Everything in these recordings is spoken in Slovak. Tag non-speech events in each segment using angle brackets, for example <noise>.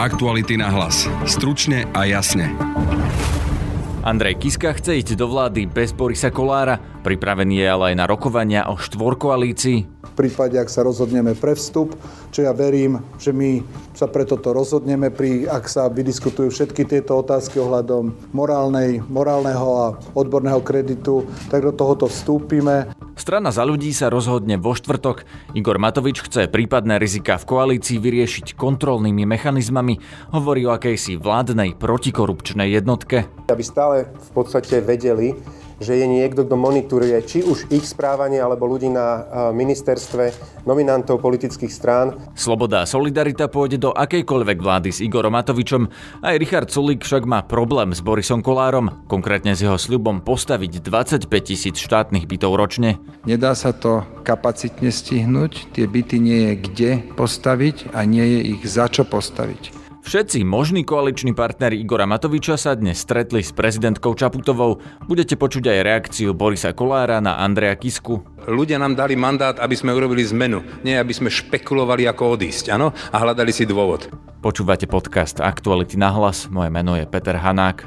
Aktuality na hlas. Stručne a jasne. Andrej Kiska chce ísť do vlády bez Borisa Kolára. Pripravený je ale aj na rokovania o štvorkoalícii prípade, ak sa rozhodneme pre vstup, čo ja verím, že my sa preto to rozhodneme, pri, ak sa vydiskutujú všetky tieto otázky ohľadom morálnej, morálneho a odborného kreditu, tak do tohoto vstúpime. Strana za ľudí sa rozhodne vo štvrtok. Igor Matovič chce prípadné rizika v koalícii vyriešiť kontrolnými mechanizmami. Hovorí o akejsi vládnej protikorupčnej jednotke. Aby stále v podstate vedeli, že je niekto, kto monitoruje či už ich správanie alebo ľudí na ministerstve, nominantov politických strán. Sloboda a solidarita pôjde do akejkoľvek vlády s Igorom Matovičom. Aj Richard Sulík však má problém s Borisom Kolárom, konkrétne s jeho sľubom postaviť 25 tisíc štátnych bytov ročne. Nedá sa to kapacitne stihnúť, tie byty nie je kde postaviť a nie je ich za čo postaviť. Všetci možní koaliční partneri Igora Matoviča sa dnes stretli s prezidentkou Čaputovou. Budete počuť aj reakciu Borisa Kolára na Andreja Kisku. Ľudia nám dali mandát, aby sme urobili zmenu, nie aby sme špekulovali, ako odísť, áno? A hľadali si dôvod. Počúvate podcast Aktuality na hlas. Moje meno je Peter Hanák.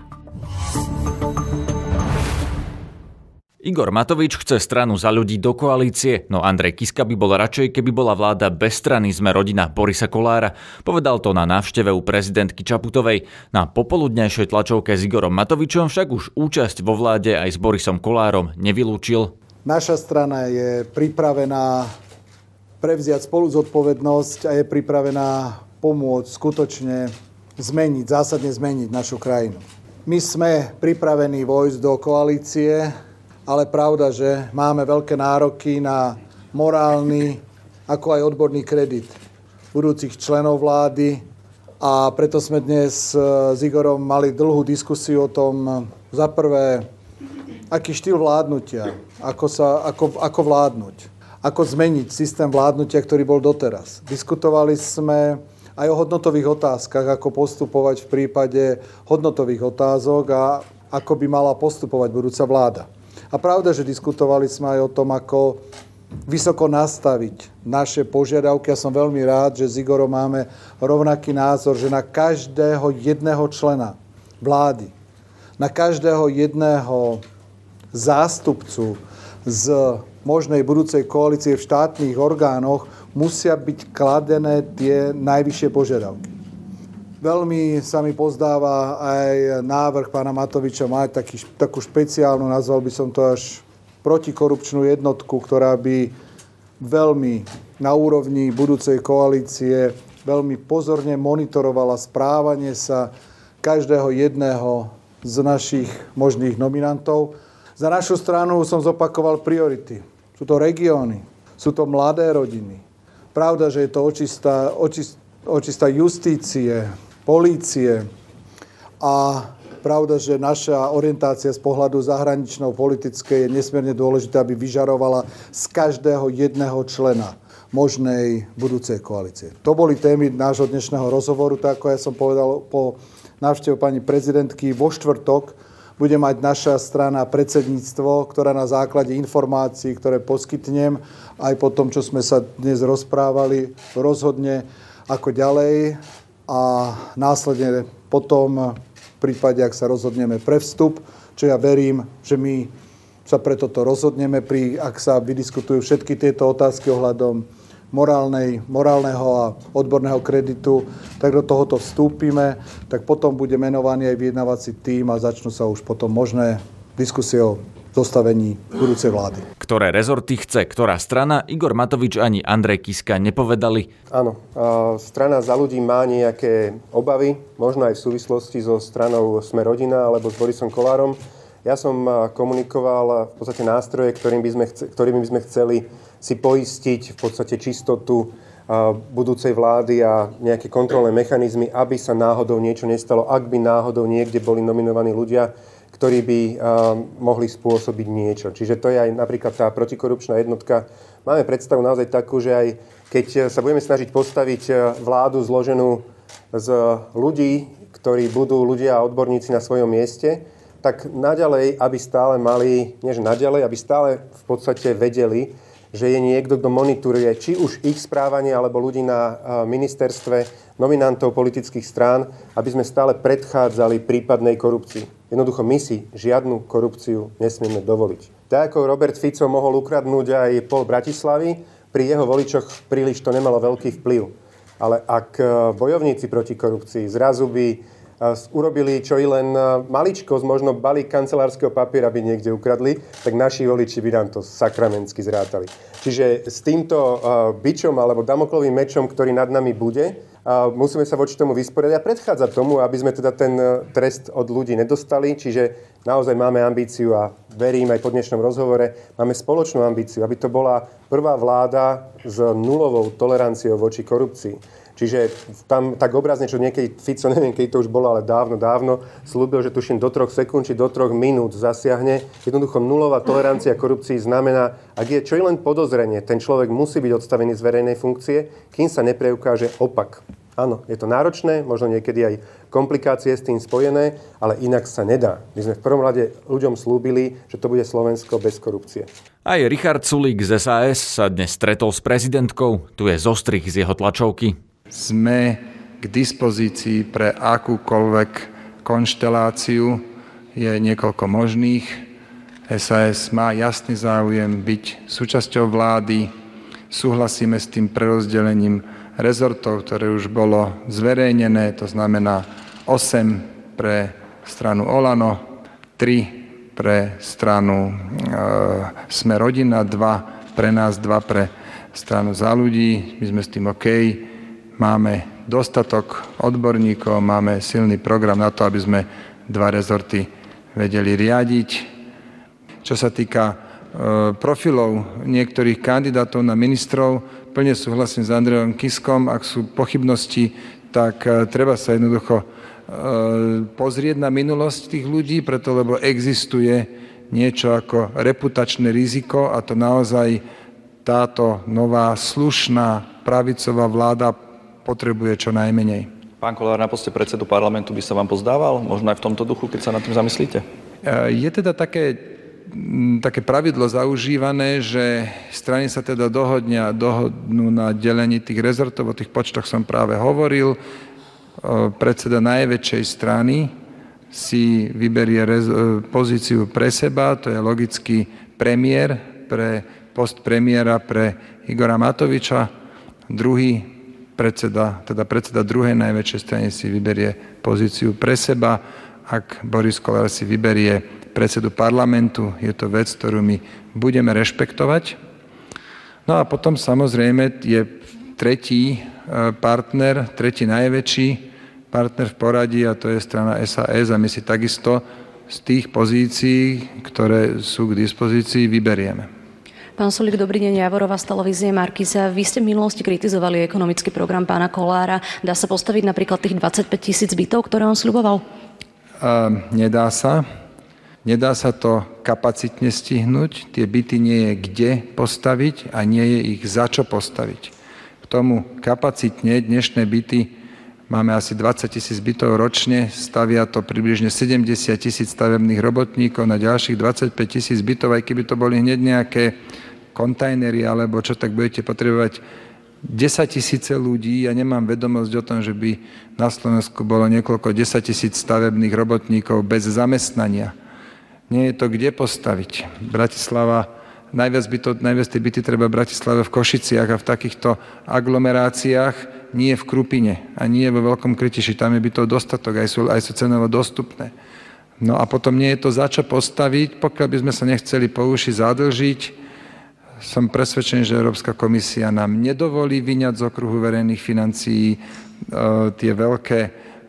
Igor Matovič chce stranu za ľudí do koalície, no Andrej Kiska by bol radšej, keby bola vláda bez strany sme rodina Borisa Kolára. Povedal to na návšteve u prezidentky Čaputovej. Na popoludnejšej tlačovke s Igorom Matovičom však už účasť vo vláde aj s Borisom Kolárom nevylúčil. Naša strana je pripravená prevziať spolu zodpovednosť a je pripravená pomôcť skutočne zmeniť, zásadne zmeniť našu krajinu. My sme pripravení vojsť do koalície, ale pravda, že máme veľké nároky na morálny ako aj odborný kredit budúcich členov vlády a preto sme dnes e, s Igorom mali dlhú diskusiu o tom, e, za prvé, aký štýl vládnutia, ako, sa, ako, ako vládnuť, ako zmeniť systém vládnutia, ktorý bol doteraz. Diskutovali sme aj o hodnotových otázkach, ako postupovať v prípade hodnotových otázok a ako by mala postupovať budúca vláda. A pravda, že diskutovali sme aj o tom, ako vysoko nastaviť naše požiadavky. Ja som veľmi rád, že s Igorom máme rovnaký názor, že na každého jedného člena vlády, na každého jedného zástupcu z možnej budúcej koalície v štátnych orgánoch musia byť kladené tie najvyššie požiadavky. Veľmi sa mi pozdáva aj návrh pána Matoviča mať taký, takú špeciálnu, nazval by som to až protikorupčnú jednotku, ktorá by veľmi na úrovni budúcej koalície veľmi pozorne monitorovala správanie sa každého jedného z našich možných nominantov. Za našu stranu som zopakoval priority. Sú to regióny, sú to mladé rodiny. Pravda, že je to očistá, očistá, očistá justície, polície. A pravda, že naša orientácia z pohľadu zahraničného politickej je nesmierne dôležitá, aby vyžarovala z každého jedného člena možnej budúcej koalície. To boli témy nášho dnešného rozhovoru, tak ako ja som povedal po návštevu pani prezidentky vo štvrtok, bude mať naša strana predsedníctvo, ktorá na základe informácií, ktoré poskytnem, aj po tom, čo sme sa dnes rozprávali, rozhodne ako ďalej a následne potom v prípade, ak sa rozhodneme pre vstup, čo ja verím, že my sa preto to rozhodneme, pri, ak sa vydiskutujú všetky tieto otázky ohľadom morálnej, morálneho a odborného kreditu, tak do tohoto vstúpime, tak potom bude menovaný aj vyjednávací tým a začnú sa už potom možné diskusie o zostavení budúcej vlády. Ktoré rezorty chce ktorá strana, Igor Matovič ani Andrej Kiska nepovedali. Áno, strana za ľudí má nejaké obavy, možno aj v súvislosti so stranou Sme rodina alebo s Borisom Kolárom. Ja som komunikoval v podstate nástroje, ktorým by sme, ktorými by sme chceli si poistiť v podstate čistotu budúcej vlády a nejaké kontrolné mechanizmy, aby sa náhodou niečo nestalo, ak by náhodou niekde boli nominovaní ľudia, ktorí by uh, mohli spôsobiť niečo. Čiže to je aj napríklad tá protikorupčná jednotka. Máme predstavu naozaj takú, že aj keď sa budeme snažiť postaviť uh, vládu zloženú z ľudí, ktorí budú ľudia a odborníci na svojom mieste, tak naďalej, aby stále mali, nie že naďalej, aby stále v podstate vedeli, že je niekto, kto monitoruje či už ich správanie alebo ľudí na ministerstve, nominantov politických strán, aby sme stále predchádzali prípadnej korupcii. Jednoducho my si žiadnu korupciu nesmieme dovoliť. Tak ako Robert Fico mohol ukradnúť aj pol Bratislavy, pri jeho voličoch príliš to nemalo veľký vplyv. Ale ak bojovníci proti korupcii zrazu by urobili čo i len maličkosť, možno balík kancelárskeho papiera by niekde ukradli, tak naši voliči by nám to sakramensky zrátali. Čiže s týmto bičom alebo damoklovým mečom, ktorý nad nami bude, musíme sa voči tomu vysporiadať a predchádzať tomu, aby sme teda ten trest od ľudí nedostali. Čiže naozaj máme ambíciu a verím aj po dnešnom rozhovore, máme spoločnú ambíciu, aby to bola prvá vláda s nulovou toleranciou voči korupcii Čiže tam tak obrazne, čo niekedy Fico, <laughs> neviem, keď to už bolo, ale dávno, dávno, slúbil, že tuším do troch sekúnd či do troch minút zasiahne. Jednoducho nulová tolerancia korupcii znamená, ak je čo je len podozrenie, ten človek musí byť odstavený z verejnej funkcie, kým sa nepreukáže opak. Áno, je to náročné, možno niekedy aj komplikácie s tým spojené, ale inak sa nedá. My sme v prvom rade ľuďom slúbili, že to bude Slovensko bez korupcie. Aj Richard Sulík z SAS sa dnes stretol s prezidentkou. Tu je zostrich z jeho tlačovky sme k dispozícii pre akúkoľvek konšteláciu. Je niekoľko možných. SAS má jasný záujem byť súčasťou vlády. Súhlasíme s tým prerozdelením rezortov, ktoré už bolo zverejnené, to znamená 8 pre stranu Olano, 3 pre stranu e, Sme rodina, 2 pre nás, 2 pre stranu za ľudí. My sme s tým OK máme dostatok odborníkov, máme silný program na to, aby sme dva rezorty vedeli riadiť. Čo sa týka profilov niektorých kandidátov na ministrov, plne súhlasím s Andrejom Kiskom, ak sú pochybnosti, tak e, treba sa jednoducho e, pozrieť na minulosť tých ľudí, preto lebo existuje niečo ako reputačné riziko a to naozaj táto nová slušná pravicová vláda potrebuje čo najmenej. Pán Kolár, na poste predsedu parlamentu by sa vám pozdával? Možno aj v tomto duchu, keď sa nad tým zamyslíte? Je teda také, také pravidlo zaužívané, že strany sa teda dohodnia, dohodnú na delení tých rezortov, o tých počtoch som práve hovoril. E, predseda najväčšej strany si vyberie e, pozíciu pre seba, to je logický premiér pre post premiéra pre Igora Matoviča. Druhý predseda, teda predseda druhej najväčšej strany si vyberie pozíciu pre seba. Ak Boris Kolár si vyberie predsedu parlamentu, je to vec, ktorú my budeme rešpektovať. No a potom samozrejme je tretí e, partner, tretí najväčší partner v poradí a to je strana SAS a my si takisto z tých pozícií, ktoré sú k dispozícii, vyberieme. Pán Solík, dobrý deň, Javorova z televízie Markiza. Vy ste v minulosti kritizovali ekonomický program pána Kolára. Dá sa postaviť napríklad tých 25 tisíc bytov, ktoré on sľuboval? Uh, nedá sa. Nedá sa to kapacitne stihnúť. Tie byty nie je kde postaviť a nie je ich za čo postaviť. K tomu kapacitne dnešné byty Máme asi 20 tisíc bytov ročne, stavia to približne 70 tisíc stavebných robotníkov na ďalších 25 tisíc bytov, aj keby to boli hneď nejaké kontajnery alebo čo, tak budete potrebovať 10 tisíce ľudí. Ja nemám vedomosť o tom, že by na Slovensku bolo niekoľko 10 tisíc stavebných robotníkov bez zamestnania. Nie je to kde postaviť. Bratislava, najviac, by to, najviac tie byty treba v Bratislave v Košiciach a v takýchto aglomeráciách, nie v Krupine a nie vo Veľkom Krytiši. Tam je by to dostatok, aj sú, aj sú cenovo dostupné. No a potom nie je to za čo postaviť, pokiaľ by sme sa nechceli po uši zadlžiť, som presvedčený, že Európska komisia nám nedovolí vyňať z okruhu verejných financií e, tie veľké,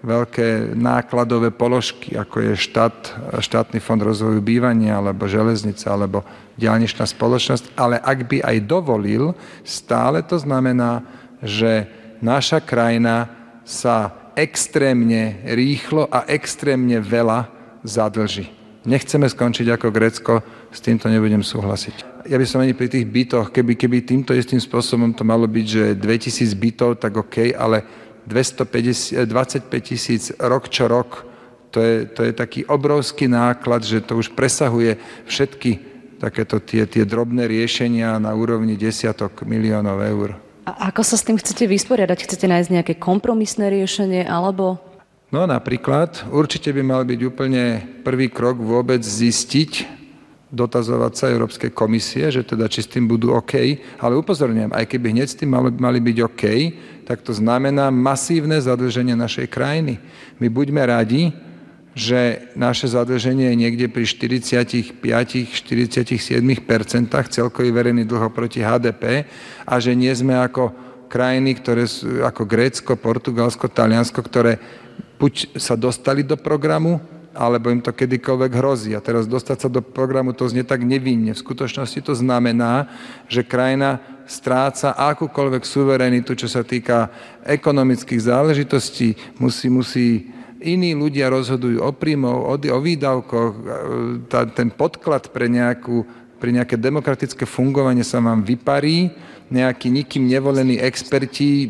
veľké nákladové položky, ako je štát, štátny fond rozvoju bývania, alebo železnica, alebo diálničná spoločnosť, ale ak by aj dovolil, stále to znamená, že naša krajina sa extrémne rýchlo a extrémne veľa zadlží. Nechceme skončiť ako Grécko, s týmto nebudem súhlasiť ja by som ani pri tých bytoch, keby, keby týmto istým spôsobom to malo byť, že 2000 bytov, tak OK, ale 250, 25 tisíc rok čo rok, to je, to je taký obrovský náklad, že to už presahuje všetky takéto tie, tie drobné riešenia na úrovni desiatok miliónov eur. A ako sa s tým chcete vysporiadať? Chcete nájsť nejaké kompromisné riešenie alebo No napríklad, určite by mal byť úplne prvý krok vôbec zistiť, dotazovať sa Európskej komisie, že teda či s tým budú OK, ale upozorňujem, aj keby hneď s tým mali, mali byť OK, tak to znamená masívne zadlženie našej krajiny. My buďme radi, že naše zadlženie je niekde pri 45-47% celkový verejný dlho proti HDP a že nie sme ako krajiny, ktoré sú ako Grécko, Portugalsko, Taliansko, ktoré buď sa dostali do programu, alebo im to kedykoľvek hrozí. A teraz dostať sa do programu to znie tak nevinne. V skutočnosti to znamená, že krajina stráca akúkoľvek suverenitu, čo sa týka ekonomických záležitostí, musí, musí iní ľudia rozhodujú o príjmov, o, o výdavkoch, tá, ten podklad pre, nejakú, pre nejaké demokratické fungovanie sa vám vyparí, nejakí nikým nevolení experti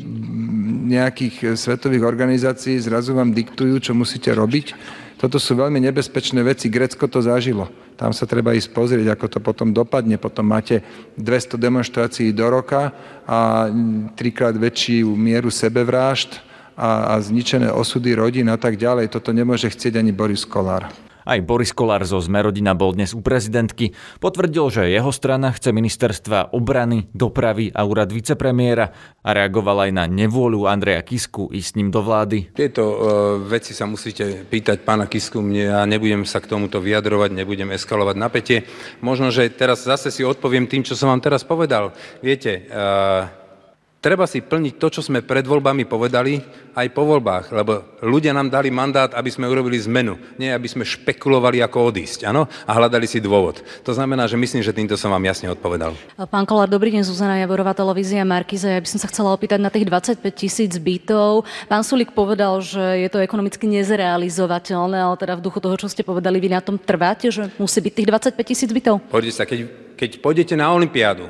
nejakých svetových organizácií zrazu vám diktujú, čo musíte robiť. Toto sú veľmi nebezpečné veci. Grecko to zažilo. Tam sa treba ísť pozrieť, ako to potom dopadne. Potom máte 200 demonstrácií do roka a trikrát väčšiu mieru sebevrážd a, a zničené osudy rodín a tak ďalej. Toto nemôže chcieť ani Boris Kolár. Aj Boris Kolár zo Zmerodina bol dnes u prezidentky. Potvrdil, že jeho strana chce ministerstva obrany, dopravy a úrad vicepremiéra a reagoval aj na nevôľu Andreja Kisku ísť s ním do vlády. Tieto uh, veci sa musíte pýtať pána Kisku. Mne, ja nebudem sa k tomuto vyjadrovať, nebudem eskalovať napätie. Možno, že teraz zase si odpoviem tým, čo som vám teraz povedal. Viete, uh, Treba si plniť to, čo sme pred voľbami povedali, aj po voľbách, lebo ľudia nám dali mandát, aby sme urobili zmenu, nie aby sme špekulovali, ako odísť, áno, a hľadali si dôvod. To znamená, že myslím, že týmto som vám jasne odpovedal. Pán Kolár, dobrý deň, Zuzana Javorová, televízia Markiza. Ja by som sa chcela opýtať na tých 25 tisíc bytov. Pán Sulik povedal, že je to ekonomicky nezrealizovateľné, ale teda v duchu toho, čo ste povedali, vy na tom trváte, že musí byť tých 25 tisíc bytov? Poďte sa, keď, keď pôjdete na Olympiádu,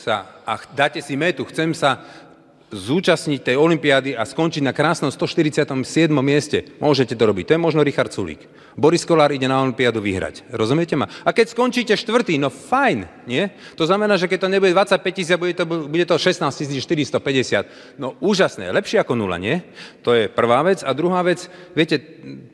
sa a dáte si metu, chcem sa zúčastniť tej olympiády a skončiť na krásnom 147. mieste. Môžete to robiť. To je možno Richard Sulík. Boris Kolár ide na olympiádu vyhrať. Rozumiete ma? A keď skončíte štvrtý, no fajn, nie? To znamená, že keď to nebude 25 tisíc, bude to, bude to 16 450. No úžasné, lepšie ako nula, nie? To je prvá vec. A druhá vec, viete,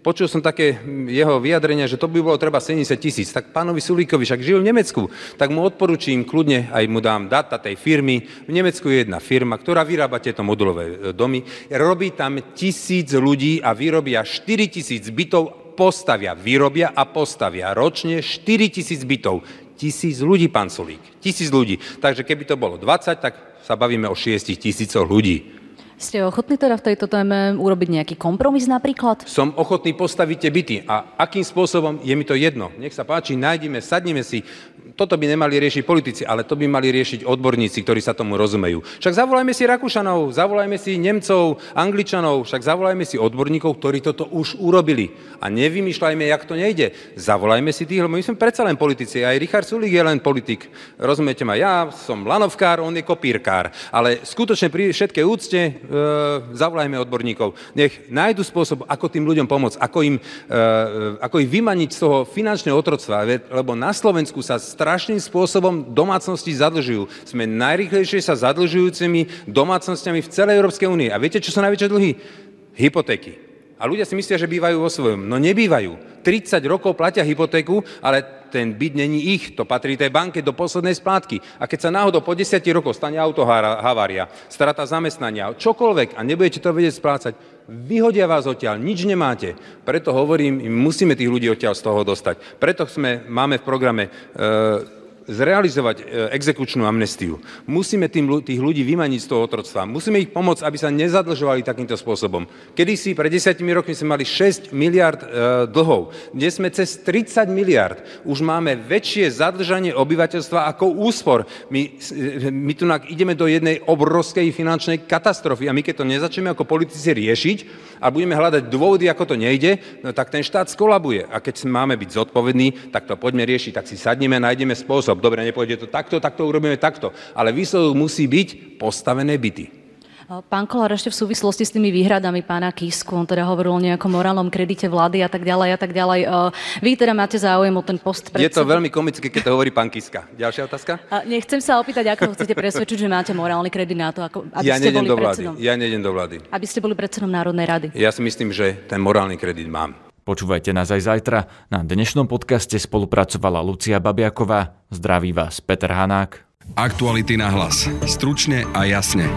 počul som také jeho vyjadrenia, že to by bolo treba 70 tisíc. Tak pánovi Sulíkovi, však žil v Nemecku, tak mu odporúčim kľudne, aj mu dám data tej firmy. V Nemecku je jedna firma, ktorá vyrába tieto modulové e, domy. Robí tam tisíc ľudí a vyrobia 4 tisíc bytov, postavia, vyrobia a postavia ročne 4 tisíc bytov. Tisíc ľudí, pán Solík. Tisíc ľudí. Takže keby to bolo 20, tak sa bavíme o 6 tisícoch ľudí. Ste ochotní teda v tejto téme urobiť nejaký kompromis napríklad? Som ochotný postaviť tie byty. A akým spôsobom, je mi to jedno. Nech sa páči, nájdime, sadneme si. Toto by nemali riešiť politici, ale to by mali riešiť odborníci, ktorí sa tomu rozumejú. Však zavolajme si Rakúšanov, zavolajme si Nemcov, Angličanov, však zavolajme si odborníkov, ktorí toto už urobili. A nevymýšľajme, jak to nejde. Zavolajme si tých, lebo my sme predsa len politici. Aj Richard Sulik je len politik. Rozumiete ma? Ja som lanovkár, on je kopírkár. Ale skutočne pri všetkej úcte e, zavolajme odborníkov. Nech nájdu spôsob, ako tým ľuďom pomôcť, ako, im, e, ako ich vymaniť z toho finančného otroctva, lebo na Slovensku sa strašným spôsobom domácnosti zadlžujú. Sme najrychlejšie sa zadlžujúcimi domácnostiami v celej Európskej únie. A viete, čo sú najväčšie dlhy? Hypotéky. A ľudia si myslia, že bývajú vo svojom. No nebývajú. 30 rokov platia hypotéku, ale ten byt není ich, to patrí tej banke do poslednej splátky. A keď sa náhodou po 10 rokoch stane autohavária, strata zamestnania, čokoľvek a nebudete to vedieť splácať, vyhodia vás odtiaľ, nič nemáte. Preto hovorím, musíme tých ľudí odtiaľ z toho dostať. Preto sme, máme v programe e, zrealizovať e, exekučnú amnestiu. Musíme tým, tých ľudí vymaniť z toho otroctva. Musíme ich pomôcť, aby sa nezadlžovali takýmto spôsobom. Kedy si pred desiatimi rokmi sme mali 6 miliard e, dlhov. Dnes sme cez 30 miliard. Už máme väčšie zadlžanie obyvateľstva ako úspor. My, e, my tu ideme do jednej obrovskej finančnej katastrofy a my keď to nezačneme ako politici riešiť a budeme hľadať dôvody, ako to nejde, no tak ten štát skolabuje. A keď máme byť zodpovední, tak to poďme riešiť, tak si sadneme, nájdeme spôsob spôsob. Dobre, nepôjde to takto, tak to urobíme takto. Ale výsledok musí byť postavené byty. Pán Kolár, ešte v súvislosti s tými výhradami pána Kisku, on teda hovoril o nejakom morálnom kredite vlády a tak ďalej a tak ďalej. Vy teda máte záujem o ten post predsedu? Je to veľmi komické, keď to hovorí pán Kiska. Ďalšia otázka? Nechcem sa opýtať, ako chcete presvedčiť, že máte morálny kredit na to, ako, aby ja ste boli do vlády. predsedom. Ja nejdem do vlády. Aby ste boli predsedom Národnej rady. Ja si myslím, že ten morálny kredit mám. Počúvajte nás aj zajtra. Na dnešnom podcaste spolupracovala Lucia Babiaková. Zdraví vás Peter Hanák. Aktuality na hlas. Stručne a jasne.